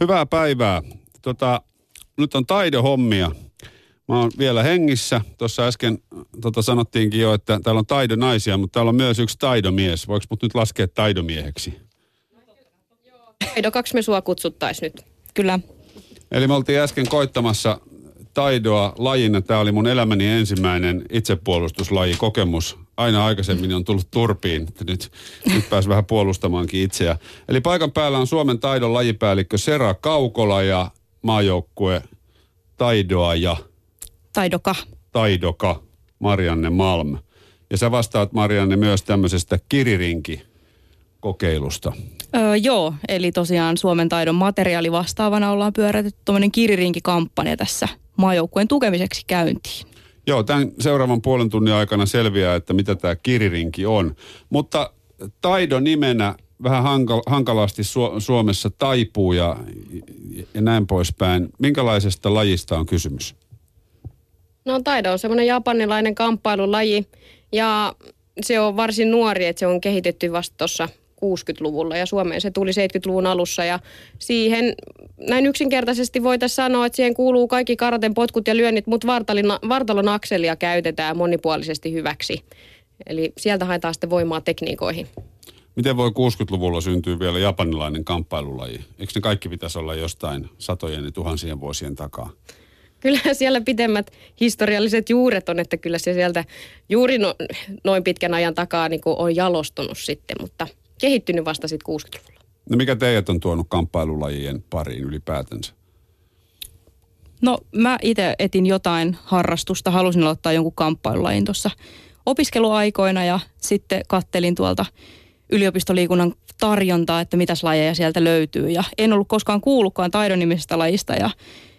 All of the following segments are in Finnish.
Hyvää päivää. Tota, nyt on taidohommia. Mä oon vielä hengissä. Tuossa äsken tota, sanottiinkin jo, että täällä on taidonaisia, mutta täällä on myös yksi taidomies. Voiko mut nyt laskea taidomieheksi? Taidokaksi me sua kutsuttaisiin nyt. Kyllä. Eli me oltiin äsken koittamassa taidoa lajina. Tämä oli mun elämäni ensimmäinen itsepuolustuslaji kokemus. Aina aikaisemmin on tullut turpiin. Nyt, nyt pääs vähän puolustamaankin itseä. Eli paikan päällä on Suomen taidon lajipäällikkö Sera Kaukola ja maajoukkue Taidoa ja Taidoka. Taidoka Marianne Malm. Ja sä vastaat Marianne myös tämmöisestä kiririnki-kokeilusta. Öö, joo, eli tosiaan Suomen taidon materiaali vastaavana ollaan pyörätetty tuommoinen kiririnki-kampanja tässä maajoukkueen tukemiseksi käyntiin. Joo, tämän seuraavan puolen tunnin aikana selviää, että mitä tämä kiririnki on. Mutta taidon nimenä vähän hankal- hankalasti Su- Suomessa taipuu ja, ja näin poispäin. Minkälaisesta lajista on kysymys? No taido on semmoinen japanilainen kamppailulaji ja se on varsin nuori, että se on kehitetty vasta tuossa 60-luvulla ja Suomeen se tuli 70-luvun alussa ja siihen näin yksinkertaisesti voitaisiin sanoa, että siihen kuuluu kaikki karaten potkut ja lyönnit, mutta vartalon, vartalon akselia käytetään monipuolisesti hyväksi. Eli sieltä haetaan sitten voimaa tekniikoihin. Miten voi 60-luvulla syntyä vielä japanilainen kamppailulaji? Eikö ne kaikki pitäisi olla jostain satojen ja tuhansien vuosien takaa? Kyllä siellä pitemmät historialliset juuret on, että kyllä se sieltä juuri no, noin pitkän ajan takaa niin on jalostunut sitten, mutta kehittynyt vasta sitten 60-luvulla. No mikä teidät on tuonut kamppailulajien pariin ylipäätänsä? No mä itse etin jotain harrastusta, halusin aloittaa jonkun kamppailulajin tuossa opiskeluaikoina ja sitten kattelin tuolta yliopistoliikunnan tarjontaa, että mitäs lajeja sieltä löytyy. Ja en ollut koskaan kuullutkaan taidonimisestä lajista ja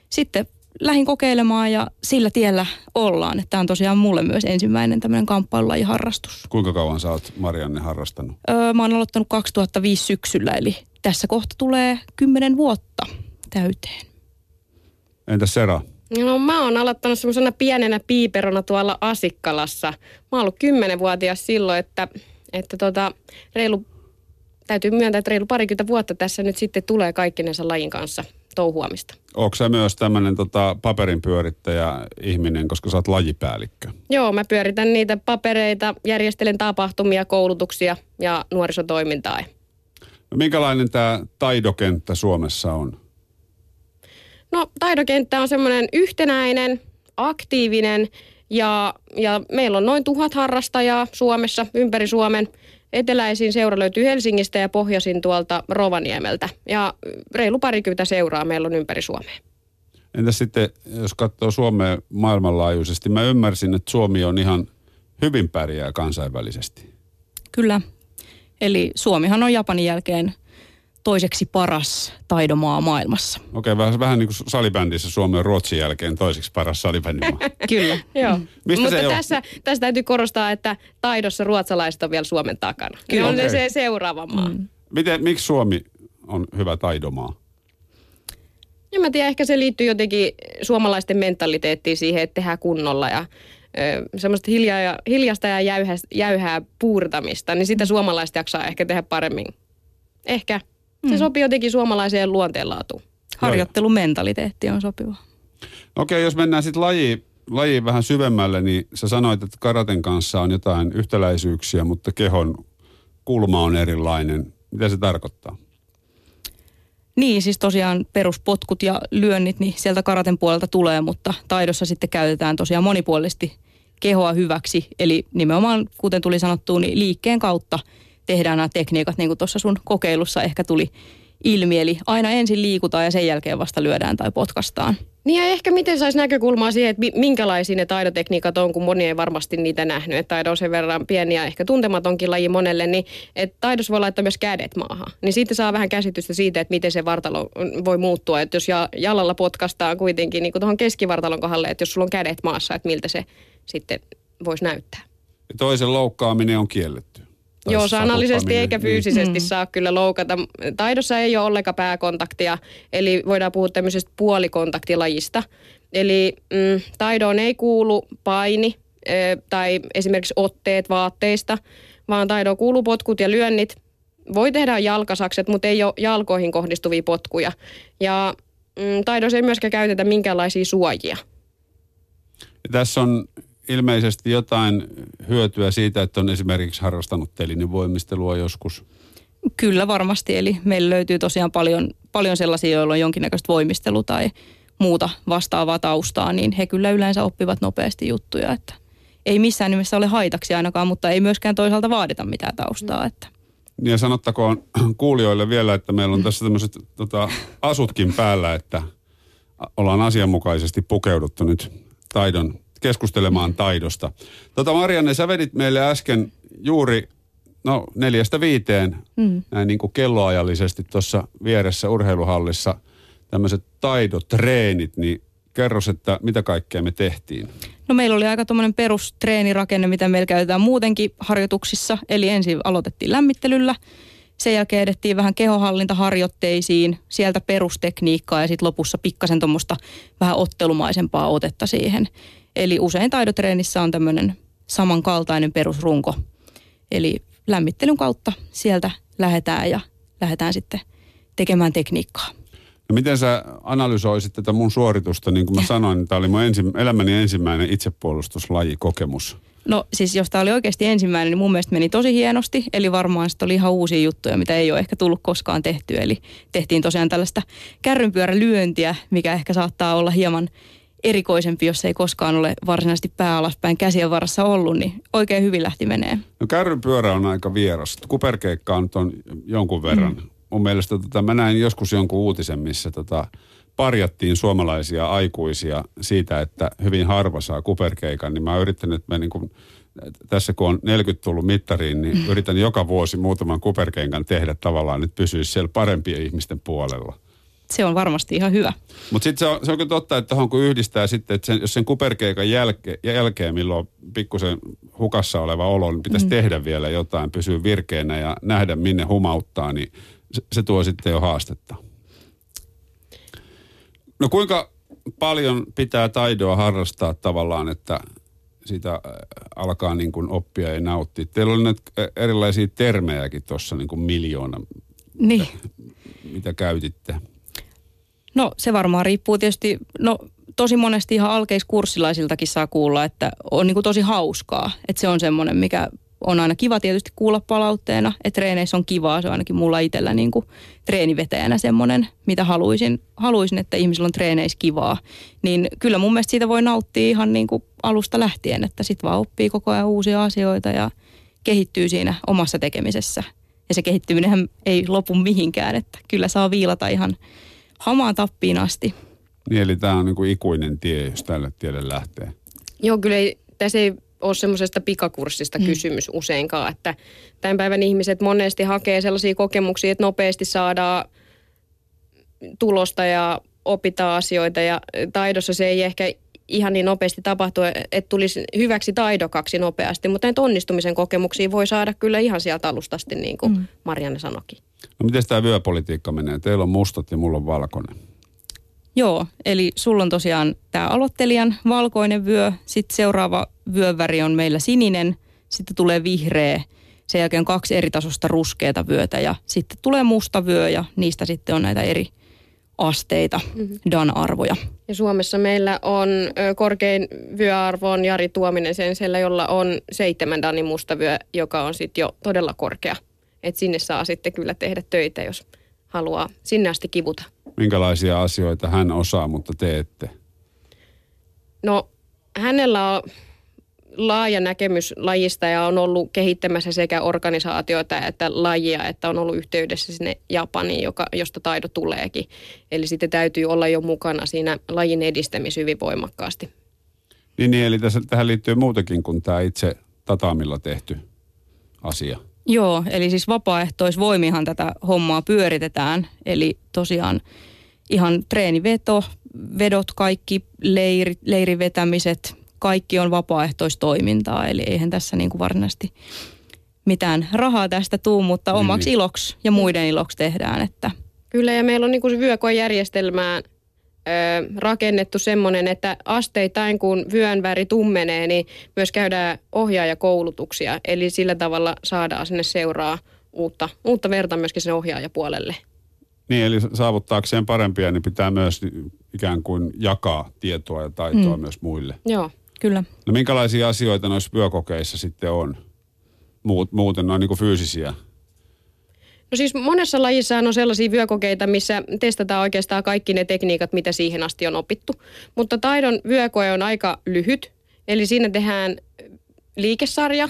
sitten lähdin kokeilemaan ja sillä tiellä ollaan. Että tämä on tosiaan mulle myös ensimmäinen tämmöinen kamppailulajiharrastus. Kuinka kauan sä oot Marianne harrastanut? Öö, mä oon aloittanut 2005 syksyllä, eli tässä kohta tulee 10 vuotta täyteen. Entäs Sera? No mä oon aloittanut semmoisena pienenä piiperona tuolla Asikkalassa. Mä oon ollut kymmenenvuotias silloin, että, että tota, reilu, täytyy myöntää, että reilu parikymmentä vuotta tässä nyt sitten tulee kaikkinensa lajin kanssa touhuamista. Onko sä myös tämmöinen tota, paperinpyörittäjä ihminen, koska sä oot lajipäällikkö? Joo, mä pyöritän niitä papereita, järjestelen tapahtumia, koulutuksia ja nuorisotoimintaa. No, minkälainen tämä taidokenttä Suomessa on? No taidokenttä on semmoinen yhtenäinen, aktiivinen ja, ja meillä on noin tuhat harrastajaa Suomessa, ympäri Suomen. Eteläisin seura löytyy Helsingistä ja pohjoisin tuolta Rovaniemeltä. Ja reilu parikymmentä seuraa meillä on ympäri Suomea. Entä sitten, jos katsoo Suomea maailmanlaajuisesti, mä ymmärsin, että Suomi on ihan hyvin pärjää kansainvälisesti. Kyllä. Eli Suomihan on Japanin jälkeen toiseksi paras taidomaa maailmassa. Okei, vähän, vähän niin kuin salibändissä Suomi on Ruotsin jälkeen toiseksi paras salibändimaa. Kyllä. Joo. Mm. Mistä Mutta se tässä, tässä täytyy korostaa, että taidossa ruotsalaiset on vielä Suomen takana. Kyllä. On okay. se seuraava maa. Mm. Miten, miksi Suomi on hyvä taidomaa? En mä tiedä, ehkä se liittyy jotenkin suomalaisten mentaliteettiin siihen, että tehdään kunnolla ja semmoista hiljaa ja, hiljasta ja jäyhää, jäyhää puurtamista, niin sitä suomalaiset jaksaa ehkä tehdä paremmin. Ehkä. Se mm. sopii jotenkin suomalaiseen luonteenlaatuun. Harjoittelumentaliteetti on sopiva. Okei, okay, jos mennään sitten lajiin, lajiin vähän syvemmälle, niin sä sanoit, että karaten kanssa on jotain yhtäläisyyksiä, mutta kehon kulma on erilainen. Mitä se tarkoittaa? Niin, siis tosiaan peruspotkut ja lyönnit, niin sieltä karaten puolelta tulee, mutta taidossa sitten käytetään tosiaan monipuolisesti kehoa hyväksi. Eli nimenomaan, kuten tuli sanottu, niin liikkeen kautta tehdään nämä tekniikat, niin kuin tuossa sun kokeilussa ehkä tuli ilmi. Eli aina ensin liikutaan ja sen jälkeen vasta lyödään tai potkastaan. Niin ja ehkä miten saisi näkökulmaa siihen, että minkälaisia ne taidotekniikat on, kun moni ei varmasti niitä nähnyt. Että taido on sen verran pieni ja ehkä tuntematonkin laji monelle, niin että taidossa voi laittaa myös kädet maahan. Niin siitä saa vähän käsitystä siitä, että miten se vartalo voi muuttua. Että jos jalalla potkastaa kuitenkin niin kuin tuohon keskivartalon kohdalle, että jos sulla on kädet maassa, että miltä se sitten voisi näyttää. Ja toisen loukkaaminen on kielletty. Joo, sanallisesti eikä fyysisesti mm. saa kyllä loukata. Taidossa ei ole ollenkaan pääkontaktia, eli voidaan puhua tämmöisestä puolikontaktilajista. Eli mm, taidoon ei kuulu paini e, tai esimerkiksi otteet vaatteista, vaan taidoon kuuluu potkut ja lyönnit voi tehdä jalkasakset, mutta ei ole jalkoihin kohdistuvia potkuja. Ja mm, taidossa ei myöskään käytetä minkäänlaisia suojia. Tässä on ilmeisesti jotain hyötyä siitä, että on esimerkiksi harrastanut telinevoimistelua joskus. Kyllä varmasti, eli meillä löytyy tosiaan paljon, paljon sellaisia, joilla on jonkinnäköistä voimistelu tai muuta vastaavaa taustaa, niin he kyllä yleensä oppivat nopeasti juttuja, että ei missään nimessä ole haitaksi ainakaan, mutta ei myöskään toisaalta vaadita mitään taustaa. Että. Ja sanottakoon kuulijoille vielä, että meillä on tässä tämmöiset tota, asutkin päällä, että ollaan asianmukaisesti pukeuduttu nyt taidon, keskustelemaan taidosta. Tota Marianne, sä vedit meille äsken juuri no neljästä viiteen, mm. näin niin kuin kelloajallisesti tuossa vieressä urheiluhallissa tämmöiset taidotreenit, niin kerros, että mitä kaikkea me tehtiin? No meillä oli aika tuommoinen perustreenirakenne, mitä meillä käytetään muutenkin harjoituksissa. Eli ensin aloitettiin lämmittelyllä, sen jälkeen edettiin vähän kehohallintaharjoitteisiin, sieltä perustekniikkaa ja sitten lopussa pikkasen tuommoista vähän ottelumaisempaa otetta siihen. Eli usein taidotreenissä on tämmöinen samankaltainen perusrunko. Eli lämmittelyn kautta sieltä lähdetään ja lähdetään sitten tekemään tekniikkaa. No miten sä analysoisit tätä mun suoritusta? Niin kuin mä sanoin, niin tämä oli mun ensi, elämäni ensimmäinen itsepuolustuslajikokemus. No siis jos tämä oli oikeasti ensimmäinen, niin mun mielestä meni tosi hienosti. Eli varmaan sitten oli ihan uusia juttuja, mitä ei ole ehkä tullut koskaan tehty. Eli tehtiin tosiaan tällaista kärrynpyörälyöntiä, mikä ehkä saattaa olla hieman erikoisempi, jos ei koskaan ole varsinaisesti pää alaspäin käsien varassa ollut, niin oikein hyvin lähti menee. No kärrypyörä on aika vieras. Kuperkeikka on jonkun verran. Mm. Mun mielestä tota, mä näin joskus jonkun uutisen, missä tota, parjattiin suomalaisia aikuisia siitä, että hyvin harva saa kuperkeikan, niin mä oon yrittänyt, että mä niin kuin, tässä kun on 40 tullut mittariin, niin mm. yritän joka vuosi muutaman kuperkeikan tehdä tavallaan, että pysyisi siellä parempien ihmisten puolella se on varmasti ihan hyvä. Mutta sitten se on, se on kyllä totta, että tuohon kun yhdistää sitten, että sen, jos sen kuperkeikan jälke, jälkeen, milloin pikkusen hukassa oleva olo, niin pitäisi mm. tehdä vielä jotain, pysyä virkeänä ja nähdä minne humauttaa, niin se, se tuo sitten jo haastetta. No kuinka paljon pitää taidoa harrastaa tavallaan, että sitä äh, alkaa niin kuin oppia ja nauttia. Teillä oli nyt erilaisia termejäkin tuossa, niin kuin miljoona, niin. mitä, mitä käytitte. No se varmaan riippuu tietysti, no tosi monesti ihan alkeiskurssilaisiltakin saa kuulla, että on niin kuin tosi hauskaa. Että se on semmoinen, mikä on aina kiva tietysti kuulla palautteena, että treeneissä on kivaa. Se on ainakin mulla itsellä niin kuin treenivetäjänä semmoinen, mitä haluaisin, haluaisin, että ihmisillä on treeneissä kivaa. Niin kyllä mun mielestä siitä voi nauttia ihan niin kuin alusta lähtien, että sitten vaan oppii koko ajan uusia asioita ja kehittyy siinä omassa tekemisessä. Ja se kehittyminen ei lopu mihinkään, että kyllä saa viilata ihan hamaan tappiin asti. Niin, eli tämä on niin kuin ikuinen tie, jos tälle tielle lähtee. Joo, kyllä ei, tässä ei ole semmoisesta pikakurssista mm. kysymys useinkaan, että tämän päivän ihmiset monesti hakee sellaisia kokemuksia, että nopeasti saadaan tulosta ja opitaan asioita ja taidossa se ei ehkä ihan niin nopeasti tapahtu, että tulisi hyväksi taidokaksi nopeasti, mutta näitä onnistumisen kokemuksia voi saada kyllä ihan sieltä alustasti, niin kuin mm. Marianne sanokin. No miten tämä vyöpolitiikka menee? Teillä on mustat ja mulla on valkoinen. Joo, eli sulla on tosiaan tämä aloittelijan valkoinen vyö, sitten seuraava vyöväri on meillä sininen, sitten tulee vihreä, sen jälkeen kaksi eri tasosta ruskeata vyötä ja sitten tulee musta vyö ja niistä sitten on näitä eri asteita, mm-hmm. DAN-arvoja. Ja Suomessa meillä on korkein vyöarvo on Jari Tuominen sen siellä, jolla on seitsemän DANin mustavyö, joka on sitten jo todella korkea. Et sinne saa sitten kyllä tehdä töitä, jos haluaa sinne asti kivuta. Minkälaisia asioita hän osaa, mutta te ette? No hänellä on laaja näkemys lajista ja on ollut kehittämässä sekä organisaatioita että lajia, että on ollut yhteydessä sinne Japaniin, joka, josta taido tuleekin. Eli sitten täytyy olla jo mukana siinä lajin edistämis hyvin voimakkaasti. Niin, niin eli tässä, tähän liittyy muutakin kuin tämä itse tatamilla tehty asia. Joo, eli siis vapaaehtoisvoimihan tätä hommaa pyöritetään. Eli tosiaan ihan treeniveto, vedot kaikki, leiri, leirivetämiset, kaikki on vapaaehtoistoimintaa. Eli eihän tässä niin kuin varsinaisesti mitään rahaa tästä tuu, mutta omaksi niin. iloksi ja muiden iloksi tehdään. Että. Kyllä, ja meillä on niin kuin vyökoejärjestelmään rakennettu semmoinen, että asteittain kun vyön väri tummenee, niin myös käydään ohjaajakoulutuksia. Eli sillä tavalla saadaan sinne seuraa uutta, uutta verta myöskin sen ohjaajapuolelle. Niin, eli saavuttaakseen parempia, niin pitää myös ikään kuin jakaa tietoa ja taitoa mm. myös muille. Joo. Kyllä. No minkälaisia asioita noissa vyökokeissa sitten on? Muut, muuten noin niin kuin fyysisiä. No siis monessa lajissa on sellaisia vyökokeita, missä testataan oikeastaan kaikki ne tekniikat, mitä siihen asti on opittu. Mutta taidon vyökoe on aika lyhyt, eli siinä tehdään liikesarja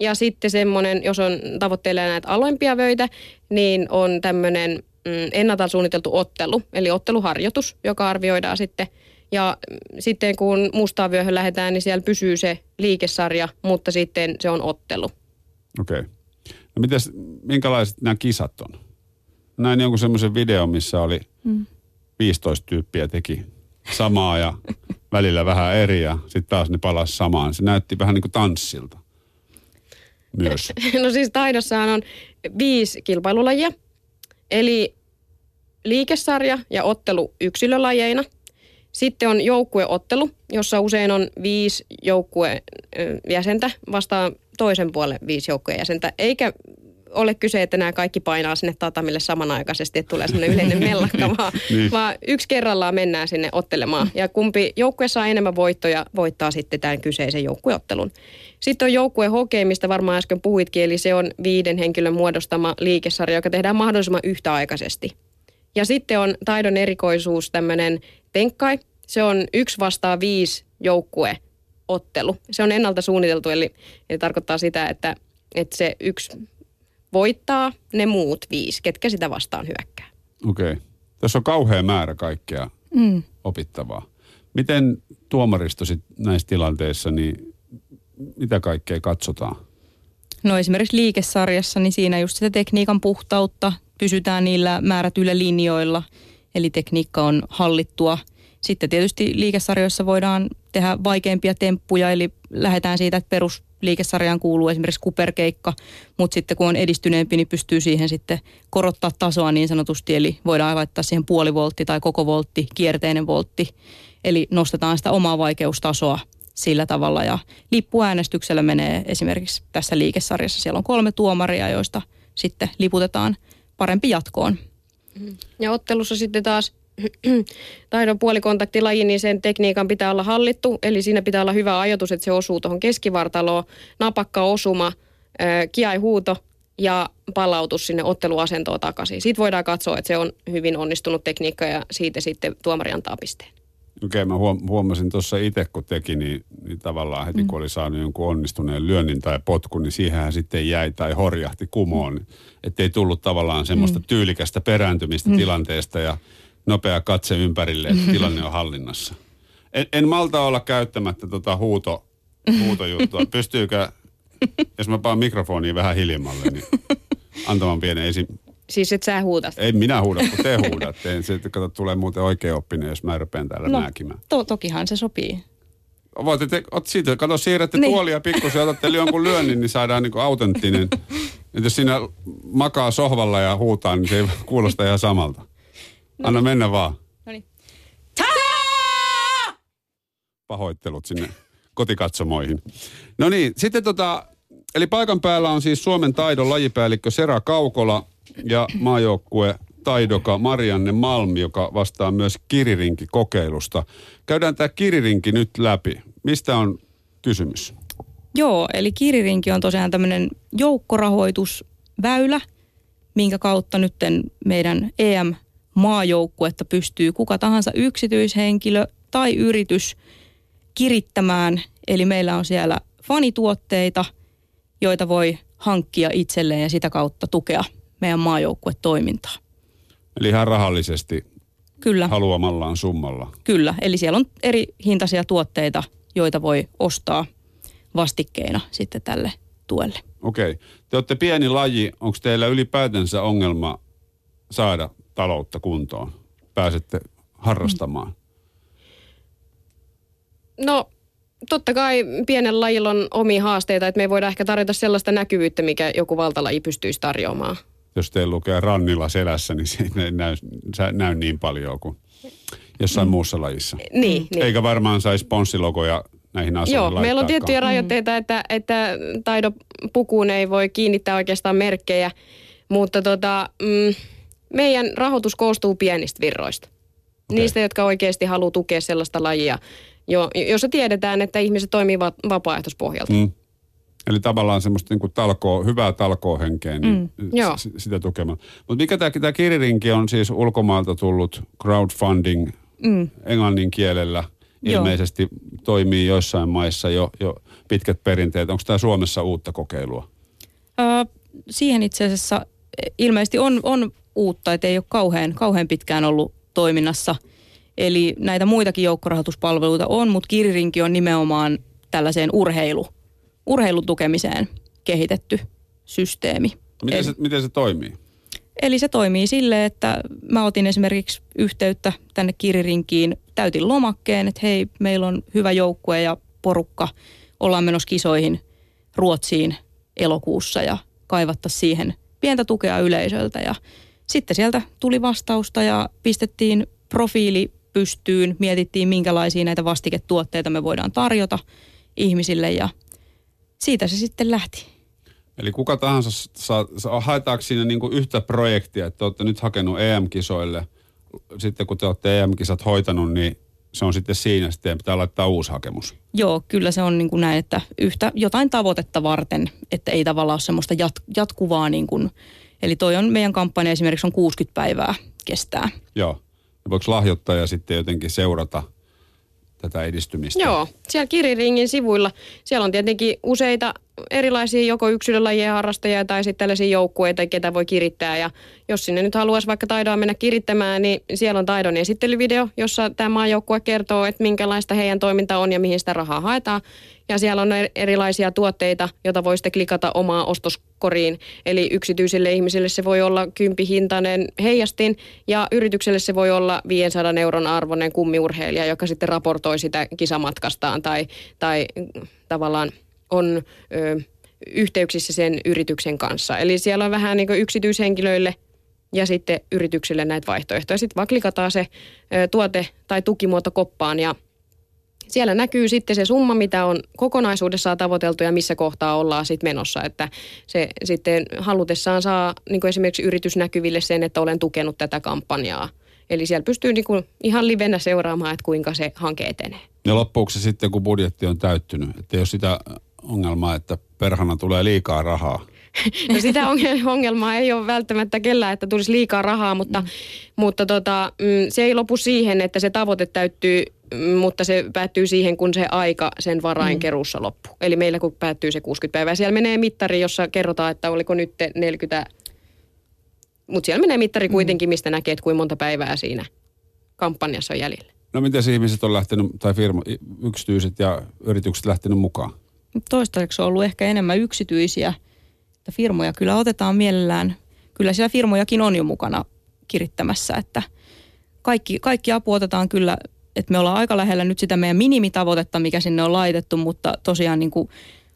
ja sitten semmoinen, jos on tavoitteella näitä aloimpia vöitä, niin on tämmöinen mm, ennalta suunniteltu ottelu, eli otteluharjoitus, joka arvioidaan sitten. Ja mm, sitten kun mustaan vyöhön lähdetään, niin siellä pysyy se liikesarja, mutta sitten se on ottelu. Okei. Okay. No mites, minkälaiset nämä kisat on? Näin jonkun semmoisen videon, missä oli mm. 15 tyyppiä teki samaa ja välillä vähän eri ja sitten taas ne palasi samaan. Se näytti vähän niin kuin tanssilta myös. No siis taidossahan on viisi kilpailulajia, eli liikesarja ja ottelu yksilölajeina. Sitten on joukkueottelu, jossa usein on viisi joukkuejäsentä vastaan toisen puolen viisi joukkuejäsentä, eikä ole kyse, että nämä kaikki painaa sinne tatamille samanaikaisesti, että tulee sellainen yleinen mellakka, vaan, niin. vaan yksi kerrallaan mennään sinne ottelemaan. Ja kumpi joukkue saa enemmän voittoja, voittaa sitten tämän kyseisen joukkueottelun. Sitten on joukkue hokei, mistä varmaan äsken puhuitkin, eli se on viiden henkilön muodostama liikesarja, joka tehdään mahdollisimman yhtäaikaisesti. Ja sitten on taidon erikoisuus tämmöinen tenkkai. Se on yksi vastaa viisi joukkue ottelu. Se on ennalta suunniteltu, eli, eli tarkoittaa sitä, että, että se yksi voittaa ne muut viisi, ketkä sitä vastaan hyökkää. Okei. Okay. Tässä on kauhea määrä kaikkea mm. opittavaa. Miten tuomaristo sit näissä tilanteissa, niin mitä kaikkea katsotaan? No esimerkiksi liikesarjassa, niin siinä just sitä tekniikan puhtautta, pysytään niillä määrätyillä linjoilla, eli tekniikka on hallittua. Sitten tietysti liikesarjoissa voidaan tehdä vaikeampia temppuja, eli lähdetään siitä, että perus liikesarjaan kuuluu esimerkiksi kuperkeikka, mutta sitten kun on edistyneempi, niin pystyy siihen sitten korottaa tasoa niin sanotusti, eli voidaan laittaa siihen puolivoltti tai koko voltti, kierteinen voltti, eli nostetaan sitä omaa vaikeustasoa sillä tavalla ja lippuäänestyksellä menee esimerkiksi tässä liikesarjassa, siellä on kolme tuomaria, joista sitten liputetaan parempi jatkoon. Ja ottelussa sitten taas taidon puolikontaktilaji, niin sen tekniikan pitää olla hallittu. Eli siinä pitää olla hyvä ajatus, että se osuu tuohon keskivartaloon, napakka osuma, kiaihuuto ja palautus sinne otteluasentoon takaisin. Siitä voidaan katsoa, että se on hyvin onnistunut tekniikka ja siitä sitten tuomari antaa pisteen. Okei, okay, mä huomasin tuossa itse, kun teki, niin, niin tavallaan heti kun oli saanut jonkun onnistuneen lyönnin tai potkun, niin siihenhän sitten jäi tai horjahti kumoon. Että ei tullut tavallaan semmoista mm. tyylikästä perääntymistä mm. tilanteesta ja nopea katse ympärille, että tilanne on hallinnassa. En, en malta olla käyttämättä tota huuto, huutojuttua. Pystyykö, jos mä paan mikrofoniin vähän hiljemmalle, niin antamaan pienen esim... Siis et sä huudat? Ei minä huuda, kun te huudatte. Se, kato, tulee muuten oikein oppinen, jos mä rupean täällä no, nääkimään. To, tokihan se sopii. Voitte te, ot siitä, kato siirrätte niin. tuolia pikkusen, otatte jonkun lyönnin, niin saadaan niin autenttinen. Että jos siinä makaa sohvalla ja huutaa, niin se ei kuulosta ihan samalta. No Anna mennä vaan. No niin. Pahoittelut sinne kotikatsomoihin. No niin, sitten tota, eli paikan päällä on siis Suomen taidon lajipäällikkö Sera Kaukola ja maajoukkue taidoka Marianne Malmi, joka vastaa myös Kiririnki-kokeilusta. Käydään tämä Kiririnki nyt läpi. Mistä on kysymys? Joo, eli Kiririnki on tosiaan tämmöinen joukkorahoitusväylä, minkä kautta nyt meidän EM maajoukkuetta pystyy kuka tahansa yksityishenkilö tai yritys kirittämään. Eli meillä on siellä fanituotteita, joita voi hankkia itselleen ja sitä kautta tukea meidän maajoukkuetoimintaa. Eli ihan rahallisesti Kyllä. haluamallaan summalla. Kyllä, eli siellä on eri hintaisia tuotteita, joita voi ostaa vastikkeina sitten tälle tuelle. Okei. Te olette pieni laji. Onko teillä ylipäätänsä ongelma saada taloutta kuntoon? Pääsette harrastamaan? No totta kai pienen lajilla on omia haasteita, että me ei voida ehkä tarjota sellaista näkyvyyttä, mikä joku valtalaji pystyisi tarjoamaan. Jos te lukee rannilla selässä, niin se ei näy, näy niin paljon kuin jossain mm. muussa lajissa. Niin, niin. Eikä varmaan saisi sponssilogoja näihin asioihin Joo, meillä on tiettyjä rajoitteita, että, että taidopukuun ei voi kiinnittää oikeastaan merkkejä, mutta tota, mm, meidän rahoitus koostuu pienistä virroista. Okei. Niistä, jotka oikeasti haluaa tukea sellaista lajia, jo, jossa tiedetään, että ihmiset toimii va- vapaaehtoispohjalta. Mm. Eli tavallaan semmoista niin talkoa, hyvää talkoohenkeä, niin mm. Joo. s- sitä tukemaan. Mutta mikä tämä, tämä kiririnki on siis ulkomailta tullut crowdfunding Mm. englannin kielellä. Joo. Ilmeisesti toimii joissain maissa jo, jo pitkät perinteet. Onko tämä Suomessa uutta kokeilua? Ö, siihen itse asiassa ilmeisesti on, on uutta, että ei ole kauhean, kauhean pitkään ollut toiminnassa. Eli näitä muitakin joukkorahoituspalveluita on, mutta Kiririnki on nimenomaan tällaiseen urheilu, urheilutukemiseen kehitetty systeemi. Miten, Eli- se, miten se toimii? Eli se toimii silleen, että mä otin esimerkiksi yhteyttä tänne Kiririnkiin, täytin lomakkeen, että hei, meillä on hyvä joukkue ja porukka, ollaan menossa kisoihin Ruotsiin elokuussa ja kaivatta siihen pientä tukea yleisöltä. Ja sitten sieltä tuli vastausta ja pistettiin profiili pystyyn, mietittiin minkälaisia näitä vastiketuotteita me voidaan tarjota ihmisille ja siitä se sitten lähti. Eli kuka tahansa saa, saa haetaanko siinä niin kuin yhtä projektia, että te olette nyt hakenut EM-kisoille. Sitten kun te olette EM-kisat hoitanut, niin se on sitten siinä, sitten pitää laittaa uusi hakemus. Joo, kyllä se on niin kuin näin, että yhtä jotain tavoitetta varten, että ei tavallaan ole semmoista jat, jatkuvaa niin kuin, eli toi on meidän kampanja esimerkiksi on 60 päivää kestää. Joo. Ja voiko lahjoittaja sitten jotenkin seurata tätä edistymistä? Joo, siellä Kiriringin sivuilla, siellä on tietenkin useita erilaisia joko yksilölajien harrastajia tai sitten tällaisia joukkueita, ketä voi kirittää. Ja jos sinne nyt haluaisi vaikka taidoa mennä kirittämään, niin siellä on taidon esittelyvideo, jossa tämä maajoukkue kertoo, että minkälaista heidän toiminta on ja mihin sitä rahaa haetaan. Ja siellä on er- erilaisia tuotteita, joita voi sitten klikata omaa ostoskoriin. Eli yksityisille ihmisille se voi olla kympihintainen heijastin ja yritykselle se voi olla 500 euron arvoinen kummiurheilija, joka sitten raportoi sitä kisamatkastaan tai, tai tavallaan on ö, yhteyksissä sen yrityksen kanssa. Eli siellä on vähän niin kuin yksityishenkilöille ja sitten yrityksille näitä vaihtoehtoja. Sitten vaan klikataan se ö, tuote tai tukimuoto koppaan ja siellä näkyy sitten se summa, mitä on kokonaisuudessaan tavoiteltu ja missä kohtaa ollaan sitten menossa. Että se sitten halutessaan saa niin kuin esimerkiksi yritysnäkyville sen, että olen tukenut tätä kampanjaa. Eli siellä pystyy niin kuin ihan livenä seuraamaan, että kuinka se hanke etenee. Ja loppuuko se sitten, kun budjetti on täyttynyt? Että jos sitä ongelmaa, että perhana tulee liikaa rahaa. No sitä onge- ongelmaa ei ole välttämättä kellään, että tulisi liikaa rahaa, mutta, mm. mutta tota, mm, se ei lopu siihen, että se tavoite täyttyy, mm, mutta se päättyy siihen, kun se aika sen varainkeruussa loppuu. Eli meillä kun päättyy se 60 päivää, siellä menee mittari, jossa kerrotaan, että oliko nyt 40, mutta siellä menee mittari kuitenkin, mistä näkee, että kuinka monta päivää siinä kampanjassa on jäljellä. No miten ihmiset on lähtenyt, tai firma, yksityiset ja yritykset lähtenyt mukaan? Toistaiseksi on ollut ehkä enemmän yksityisiä, että firmoja kyllä otetaan mielellään. Kyllä siellä firmojakin on jo mukana kirittämässä, että kaikki, kaikki apu otetaan kyllä, että me ollaan aika lähellä nyt sitä meidän minimitavoitetta, mikä sinne on laitettu, mutta tosiaan niin kuin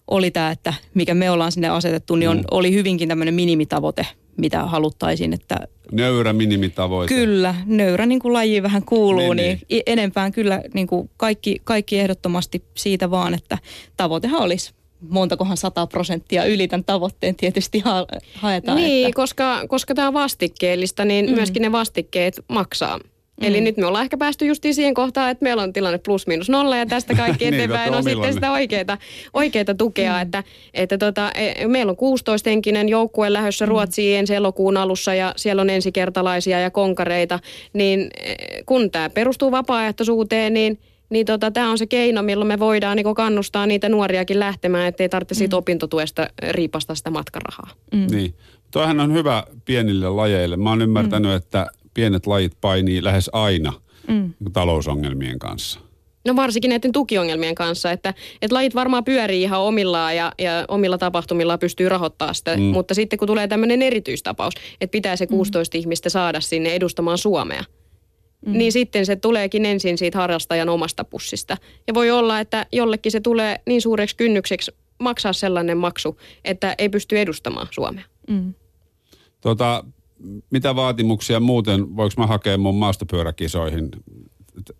oli tämä, että mikä me ollaan sinne asetettu, niin on, Mm. oli hyvinkin tämmöinen minimitavoite, mitä haluttaisiin, että Nöyrä minimitavoite. Kyllä, nöyrä niin kuin laji vähän kuuluu, Niin, niin, niin enempään kyllä niin kuin kaikki, kaikki ehdottomasti siitä vaan, että tavoitehan olisi montakohan sata prosenttia yli tämän tavoitteen tietysti ha- haetaan. Niin, että, koska, koska tämä on vastikkeellista, niin mm. myöskin ne vastikkeet maksaa. Mm. Eli nyt me ollaan ehkä päästy justiin siihen kohtaan, että meillä on tilanne plus miinus nolla ja tästä kaikki Niin, eteenpäin olette on sitten sitä oikeita, oikeita tukea. Mm. Että, että tota, e- meillä on 16-henkinen joukkue lähdössä Ruotsiin ensi elokuun alussa ja siellä on ensikertalaisia ja konkareita. Niin eh, kun tämä perustuu vapaaehtoisuuteen, niin niin tota, tämä on se keino, milloin me voidaan niin kannustaa niitä nuoriakin lähtemään, ettei tarvitse siitä opintotuesta riipasta sitä matkarahaa. mm, Niin. Toihan on hyvä pienille lajeille. Mä oon ymmärtänyt, mm. että pienet lajit painii lähes aina mm, talousongelmien kanssa. No varsinkin näiden tukiongelmien kanssa, että, että lajit varmaan pyörii ihan omillaan ja, ja omilla tapahtumillaan pystyy rahoittamaan sitä, Mm. mm. mutta sitten kun tulee tämmöinen erityistapaus, että pitää se 16 mm. ihmistä saada sinne edustamaan Suomea, mm. niin sitten se tuleekin ensin siitä harrastajan omasta pussista. Ja voi olla, että jollekin se tulee niin suureksi kynnykseksi maksaa sellainen maksu, että ei pysty edustamaan Suomea. mm. Tota, mitä vaatimuksia muuten, voiko mä hakea mun maastopyöräkisoihin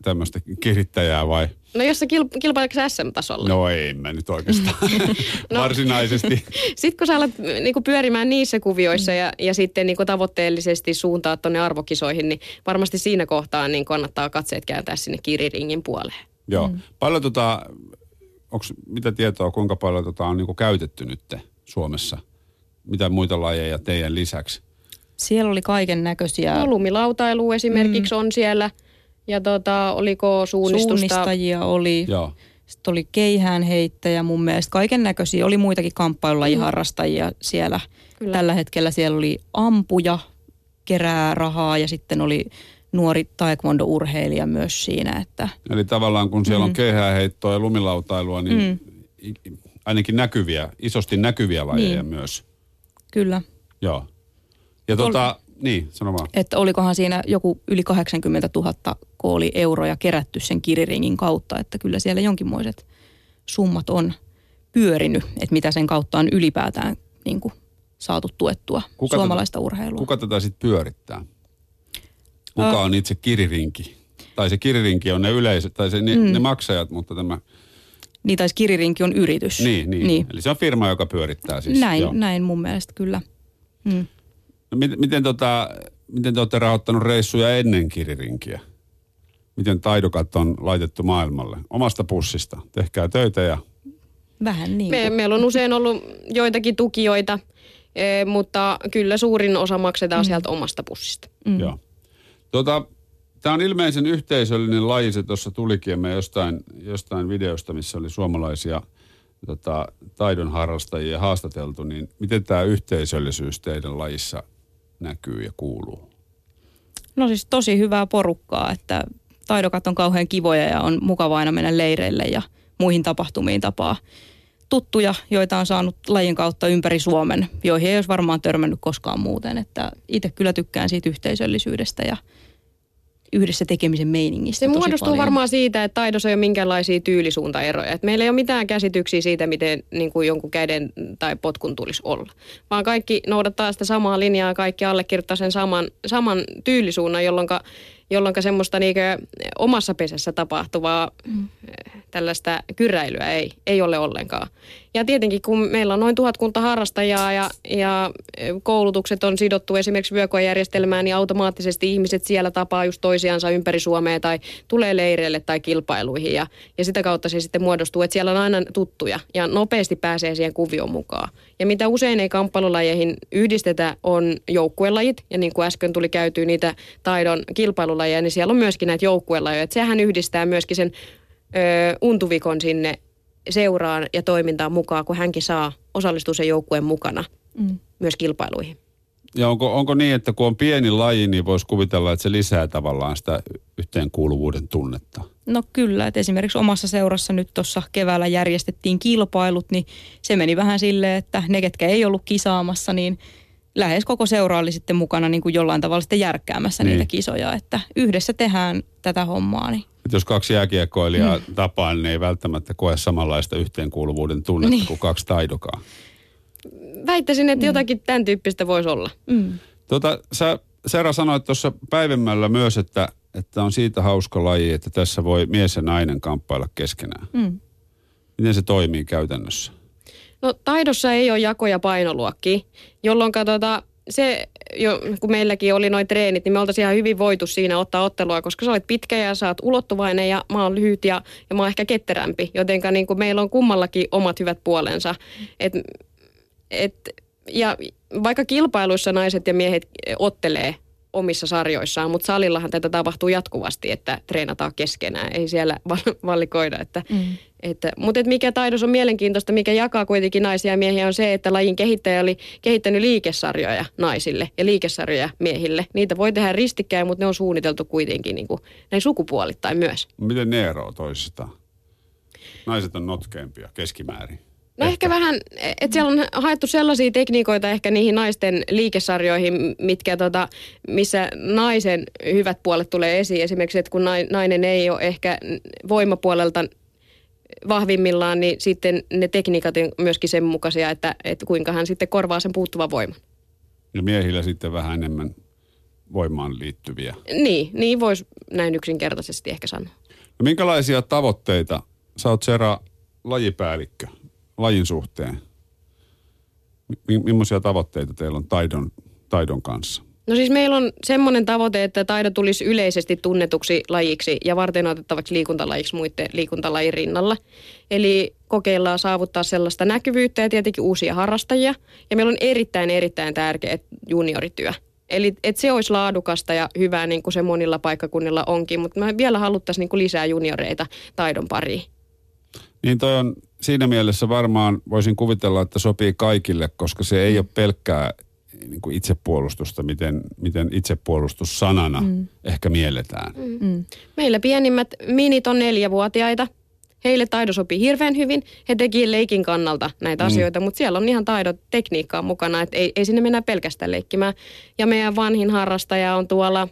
tämmöistä kirittäjää vai? No jos sä kil- kilpaileeko SM-tasolla? No ei mä nyt oikeastaan no. varsinaisesti. Sitten kun sä alat niinku pyörimään niissä kuvioissa ja, ja sitten niinku tavoitteellisesti suuntaa tuonne arvokisoihin, niin varmasti siinä kohtaa niin kannattaa katseet kääntää sinne kiriringin puoleen. Joo. Mm. Paljon tota, onks, mitä tietoa, kuinka paljon tota on niinku käytetty nyt Suomessa? Mitä muita lajeja teidän lisäksi? Siellä oli kaiken näköisiä. No, lumilautailu esimerkiksi mm. on siellä. Ja tota, oliko suunnistusta? Suunnistajia oli. Joo. Sitten oli keihäänheittäjä mun mielestä. Kaiken näköisiä. Oli muitakin kamppailullajiharrastajia mm. siellä. Kyllä. Tällä hetkellä siellä oli ampuja, kerää rahaa ja sitten oli nuori taekwondo-urheilija myös siinä. Että... Eli tavallaan kun siellä mm. on keihäänheittoa ja lumilautailua, niin mm. ainakin näkyviä, isosti näkyviä lajeja niin. myös. Kyllä. Joo. Ja tota, Ol... niin, sano vaan. Että olikohan siinä joku yli 80 000 kooli euroja kerätty sen kiriringin kautta, että kyllä siellä jonkinmoiset summat on pyörinyt, että mitä sen kautta on ylipäätään niin kuin, saatu tuettua kuka suomalaista tätä, urheilua. Kuka tätä sitten pyörittää? Kuka on itse kiririnki? Tai se kiririnki on ne yleiset, tai se, ne, mm. ne maksajat, mutta tämä... Niin, tai kiririnki on yritys. Niin, niin. niin. Eli se on firma, joka pyörittää siis. Näin, näin mun mielestä kyllä. Mm. No, miten, miten, tota, miten te olette rahoittanut reissuja ennen kiririnkiä? Miten taidokat on laitettu maailmalle? Omasta pussista. Tehkää töitä ja... Vähän niin. Me, meillä on usein ollut joitakin tukijoita, e, mutta kyllä suurin osa maksetaan mm. sieltä omasta pussista. Mm. Joo. Tota, Tämä on ilmeisen yhteisöllinen laji, se tuossa tulikin me jostain, jostain videosta, missä oli suomalaisia tota, taidon harrastajia haastateltu, niin miten tämä yhteisöllisyys teidän lajissa näkyy ja kuuluu? No siis tosi hyvää porukkaa, että taidokat on kauhean kivoja ja on mukava aina mennä leireille ja muihin tapahtumiin tapaa tuttuja, joita on saanut lajin kautta ympäri Suomen, joihin ei olisi varmaan törmännyt koskaan muuten. Että itse kyllä tykkään siitä yhteisöllisyydestä ja yhdessä tekemisen meiningistä Se muodostuu paljon. varmaan siitä, että taidossa ei ole minkäänlaisia tyylisuuntaeroja. Että meillä ei ole mitään käsityksiä siitä, miten niin kuin jonkun käden tai potkun tulisi olla. Vaan kaikki noudattaa sitä samaa linjaa ja kaikki allekirjoittaa sen saman, saman tyylisuunnan, jolloin jolloin semmoista niin omassa pesässä tapahtuvaa mm. tällaista kyräilyä ei, ei ole ollenkaan. Ja tietenkin kun meillä on noin tuhatkunta harrastajaa ja, ja koulutukset on sidottu esimerkiksi vyökoejärjestelmään, niin automaattisesti ihmiset siellä tapaa just toisiansa ympäri Suomea tai tulee leireille tai kilpailuihin. Ja, ja sitä kautta se sitten muodostuu, että siellä on aina tuttuja ja nopeasti pääsee siihen kuvioon mukaan. Ja mitä usein ei kamppailulajeihin yhdistetä on joukkuelajit. Ja niin kuin äsken tuli käytyä niitä taidon kilpailulajeja, niin siellä on myöskin näitä joukkuelajeja. Että sehän yhdistää myöskin sen ö, untuvikon sinne seuraan ja toimintaan mukaan, kun hänkin saa osallistua sen joukkueen mukana mm. myös kilpailuihin. Ja onko, onko niin, että kun on pieni laji, niin voisi kuvitella, että se lisää tavallaan sitä yhteenkuuluvuuden tunnetta? No kyllä, että esimerkiksi omassa seurassa nyt tuossa keväällä järjestettiin kilpailut, niin se meni vähän silleen, että ne, ketkä ei ollut kisaamassa, niin lähes koko seura oli sitten mukana niin kuin jollain tavalla sitten järkkäämässä niin. niitä kisoja, että yhdessä tehdään tätä hommaa. Niin. Et jos kaksi jääkiekkoilijaa mm. tapaa, niin ei välttämättä koe samanlaista yhteenkuuluvuuden tunnetta niin. kuin kaksi taidokaa. Väittäisin, että mm. jotakin tämän tyyppistä voisi olla. Mm. Tota, sä Sera sanoit tuossa päivemmällä myös, että, että on siitä hauska laji, että tässä voi mies ja nainen kamppailla keskenään. Mm. Miten se toimii käytännössä? No taidossa ei ole jakoja painoluokki, jolloin tota, se, jo, kun meilläkin oli noin treenit, niin me oltaisiin ihan hyvin voitu siinä ottaa ottelua, koska sä olet pitkä ja sä oot ulottuvainen ja mä oon lyhyt ja, ja mä oon ehkä ketterämpi. Jotenka niin kuin meillä on kummallakin omat hyvät puolensa. Et, et, ja vaikka kilpailuissa naiset ja miehet ottelee omissa sarjoissaan, mutta salillahan tätä tapahtuu jatkuvasti, että treenataan keskenään, ei siellä valikoida. Että, mm. että, mutta et mikä taidos on mielenkiintoista, mikä jakaa kuitenkin naisia ja miehiä on se, että lajin kehittäjä oli kehittänyt liikesarjoja naisille ja liikesarjoja miehille. Niitä voi tehdä ristikkäin, mutta ne on suunniteltu kuitenkin niin kuin, näin sukupuolittain myös. Miten ne eroavat toisistaan? Naiset on notkeampia keskimäärin. No ehkä, ehkä vähän, että siellä on haettu sellaisia tekniikoita ehkä niihin naisten liikesarjoihin, mitkä tota, missä naisen hyvät puolet tulee esiin. Esimerkiksi, että kun nainen ei ole ehkä voimapuolelta vahvimmillaan, niin sitten ne tekniikat on myöskin sen mukaisia, että, että kuinka hän sitten korvaa sen puuttuvan voiman. Ja miehillä sitten vähän enemmän voimaan liittyviä. Niin, niin voisi näin yksinkertaisesti ehkä sanoa. No minkälaisia tavoitteita, sä oot Sera lajipäällikkö lajin suhteen. Mi- millaisia tavoitteita teillä on taidon, taidon kanssa? No siis meillä on semmoinen tavoite, että taido tulisi yleisesti tunnetuksi lajiksi ja varten otettavaksi liikuntalajiksi muiden liikuntalajin rinnalla. Eli kokeillaan saavuttaa sellaista näkyvyyttä ja tietenkin uusia harrastajia. Ja meillä on erittäin, erittäin tärkeä juniorityö. Eli että se olisi laadukasta ja hyvää niin kuin se monilla paikkakunnilla onkin, mutta me vielä haluttaisiin niin kuin lisää junioreita taidon pariin. Niin toi on siinä mielessä varmaan voisin kuvitella, että sopii kaikille, koska se ei ole pelkkää niin kuin itsepuolustusta, miten, miten itsepuolustus sanana mm. ehkä mielletään. Mm. Meillä pienimmät minit on neljävuotiaita. Heille taido sopii hirveän hyvin. He teki leikin kannalta näitä mm. asioita, mutta siellä on ihan taidot tekniikkaa mukana, että ei, ei sinne mennä pelkästään leikkimään. Ja meidän vanhin harrastaja on tuolla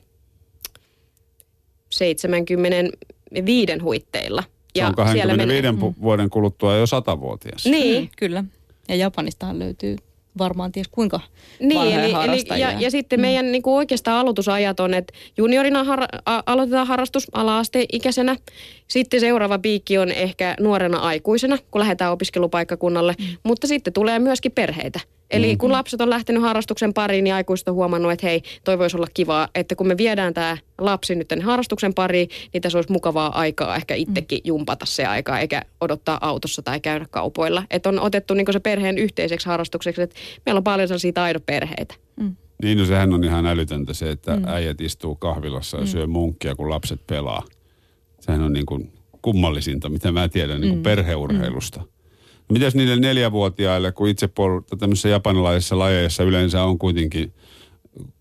75 huitteilla. Se on 25 menee... vuoden kuluttua jo satavuotias. Niin. Mm, kyllä. Ja Japanistahan löytyy varmaan ties kuinka niin, eli, eli, ja, ja sitten mm. meidän niin kuin oikeastaan aloitusajat on, että juniorina har, a, aloitetaan harrastus ala-asteikäisenä. Sitten seuraava piikki on ehkä nuorena aikuisena, kun lähdetään opiskelupaikkakunnalle. Mm. Mutta sitten tulee myöskin perheitä. Eli mm. kun lapset on lähtenyt harrastuksen pariin, niin aikuiset on huomannut, että hei, toi voisi olla kivaa, että kun me viedään tämä lapsi nyt tänne harrastuksen pariin, niin tässä olisi mukavaa aikaa ehkä itsekin mm. jumpata se aikaa, eikä odottaa autossa tai käydä kaupoilla. Että on otettu niin se perheen yhteiseksi harrastukseksi, että meillä on paljon sellaisia taidoperheitä. Mm. Niin, no sehän on ihan älytöntä se, että mm. äijät istuu kahvilassa ja mm. syö munkkia, kun lapset pelaa. Sehän on niin kuin kummallisinta, mitä mä tiedän niin kuin mm. perheurheilusta. Mm. Mitäs niille neljävuotiaille, kun itse puolella tämmöisissä japanilaisissa lajeissa yleensä on kuitenkin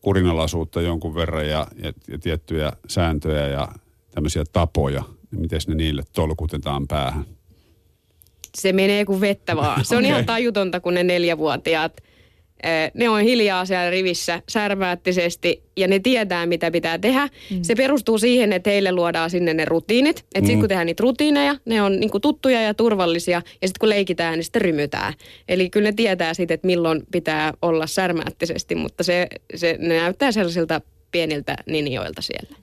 kurinalaisuutta jonkun verran ja, ja, ja tiettyjä sääntöjä ja tämmöisiä tapoja, niin miten ne niille tolkutetaan päähän? Se menee kuin vettä vaan. Se on okay. ihan tajutonta, kun ne neljävuotiaat – ne on hiljaa siellä rivissä särmäättisesti ja ne tietää, mitä pitää tehdä. Mm. Se perustuu siihen, että heille luodaan sinne ne rutiinit. Että mm. sitten kun tehdään niitä rutiineja, ne on niinku tuttuja ja turvallisia. Ja sitten kun leikitään, niin sitten rymytään. Eli kyllä ne tietää sitten, että milloin pitää olla särmäättisesti, mutta se, se, ne näyttää sellaisilta pieniltä ninjoilta siellä.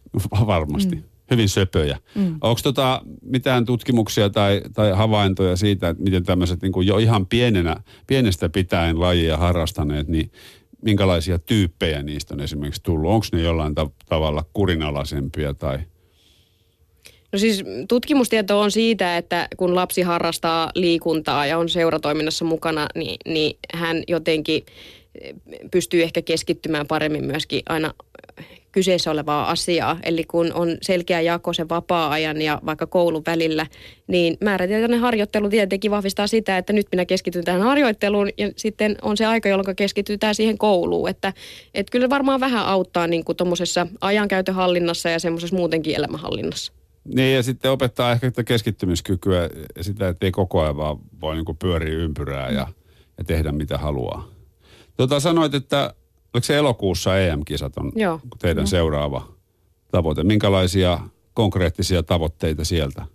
Varmasti. Mm hyvin söpöjä. Mm. Onko tota mitään tutkimuksia tai, tai havaintoja siitä, että miten tämmöiset niin jo ihan pienenä, pienestä pitäen lajia harrastaneet, niin minkälaisia tyyppejä niistä on esimerkiksi tullut? Onko ne jollain ta- tavalla kurinalaisempia tai... No siis tutkimustieto on siitä, että kun lapsi harrastaa liikuntaa ja on seuratoiminnassa mukana, niin, niin hän jotenkin pystyy ehkä keskittymään paremmin myöskin aina kyseessä olevaa asiaa. Eli kun on selkeä jako sen vapaa-ajan ja vaikka koulun välillä, niin määrätietoinen harjoittelu tietenkin vahvistaa sitä, että nyt minä keskityn tähän harjoitteluun ja sitten on se aika, jolloin keskitytään siihen kouluun. Että, että kyllä varmaan vähän auttaa niin kuin tuommoisessa ajankäytön hallinnassa ja semmoisessa muutenkin elämänhallinnassa. Niin ja sitten opettaa ehkä keskittymiskykyä ja sitä, että ei koko ajan vaan voi niin pyöriä ympyrää ja, ja tehdä mitä haluaa. Tota, sanoit, että oliko se elokuussa EM-kisat on Joo. teidän Joo. seuraava tavoite. Minkälaisia konkreettisia tavoitteita sieltä?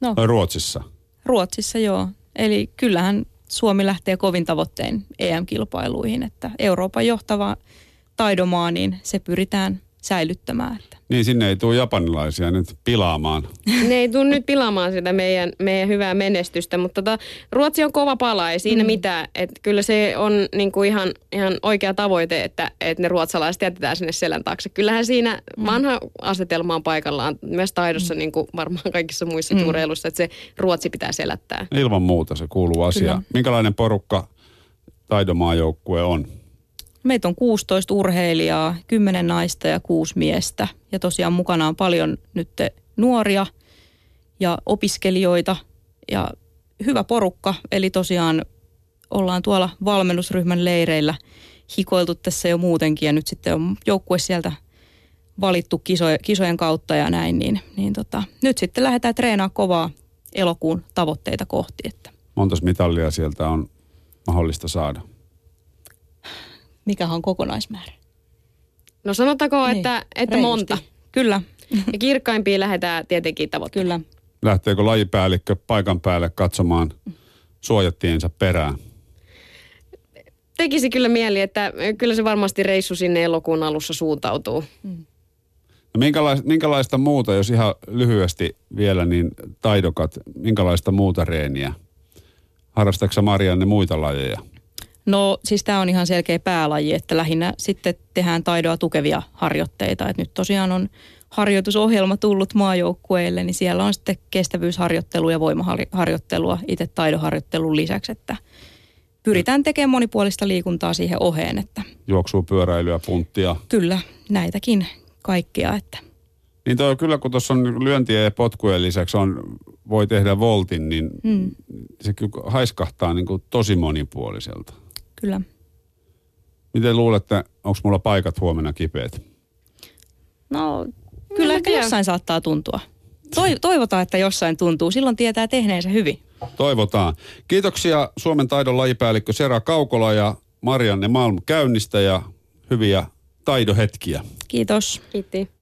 No, Ruotsissa? Ruotsissa, joo. Eli kyllähän Suomi lähtee kovin tavoittein EM-kilpailuihin, että Euroopan johtava taidomaa, niin se pyritään säilyttämään. Että niin, sinne ei tule japanilaisia nyt pilaamaan. Ne ei tule nyt pilaamaan sitä meidän, meidän hyvää menestystä, mutta tota, Ruotsi on kova pala, ei siinä mm. mitään. Et kyllä se on niinku ihan, ihan oikea tavoite, että, että ne ruotsalaiset jätetään sinne selän taakse. Kyllähän siinä mm. vanha asetelma on paikallaan myös taidossa, mm. niin kuin varmaan kaikissa muissa mm. tureiluissa, että se Ruotsi pitää selättää. Ilman muuta se kuuluu asiaan. Minkälainen porukka taidomaajoukkue on? Meitä on 16 urheilijaa, 10 naista ja 6 miestä. Ja tosiaan mukana on paljon nyt nuoria ja opiskelijoita ja hyvä porukka. Eli tosiaan ollaan tuolla valmennusryhmän leireillä hikoiltu tässä jo muutenkin ja nyt sitten on joukkue sieltä valittu kisojen, kisojen kautta ja näin, niin, niin tota, nyt sitten lähdetään treenaamaan kovaa elokuun tavoitteita kohti. Että. Montas mitallia sieltä on mahdollista saada? Mikä on kokonaismäärä? No sanotaanko, niin, että, että monta. Kyllä. Ja kirkkaimpia lähdetään tietenkin tavoittelemaan. Kyllä. Lähteekö lajipäällikkö paikan päälle katsomaan suojattiensa perään? tekisi kyllä mieli, että kyllä se varmasti reissu sinne elokuun alussa suuntautuu. No minkälaista, minkälaista muuta, jos ihan lyhyesti vielä, niin taidokat, minkälaista muuta reeniä? Harrastatko Marianne muita lajeja? No siis tämä on ihan selkeä päälaji, että lähinnä sitten tehdään taidoa tukevia harjoitteita. Et nyt tosiaan on harjoitusohjelma tullut maajoukkueille, niin siellä on sitten kestävyysharjoittelua ja voimaharjoittelua itse taidoharjoittelun lisäksi, että pyritään tekemään monipuolista liikuntaa siihen oheen. Että Juoksua, pyöräilyä, punttia. Kyllä, näitäkin kaikkia. Että. Niin toi, kyllä kun tuossa on lyöntiä ja potkujen lisäksi on, voi tehdä voltin, niin hmm. se kyllä haiskahtaa niin kuin tosi monipuoliselta. Kyllä. Miten luulette, onko mulla paikat huomenna kipeät? No, kyllä ehkä jossain saattaa tuntua. Toivotaan, että jossain tuntuu. Silloin tietää tehneensä hyvin. Toivotaan. Kiitoksia Suomen taidon lajipäällikkö Sera Kaukola ja Marianne Malm käynnistä ja hyviä taidohetkiä. Kiitos. Kiitti.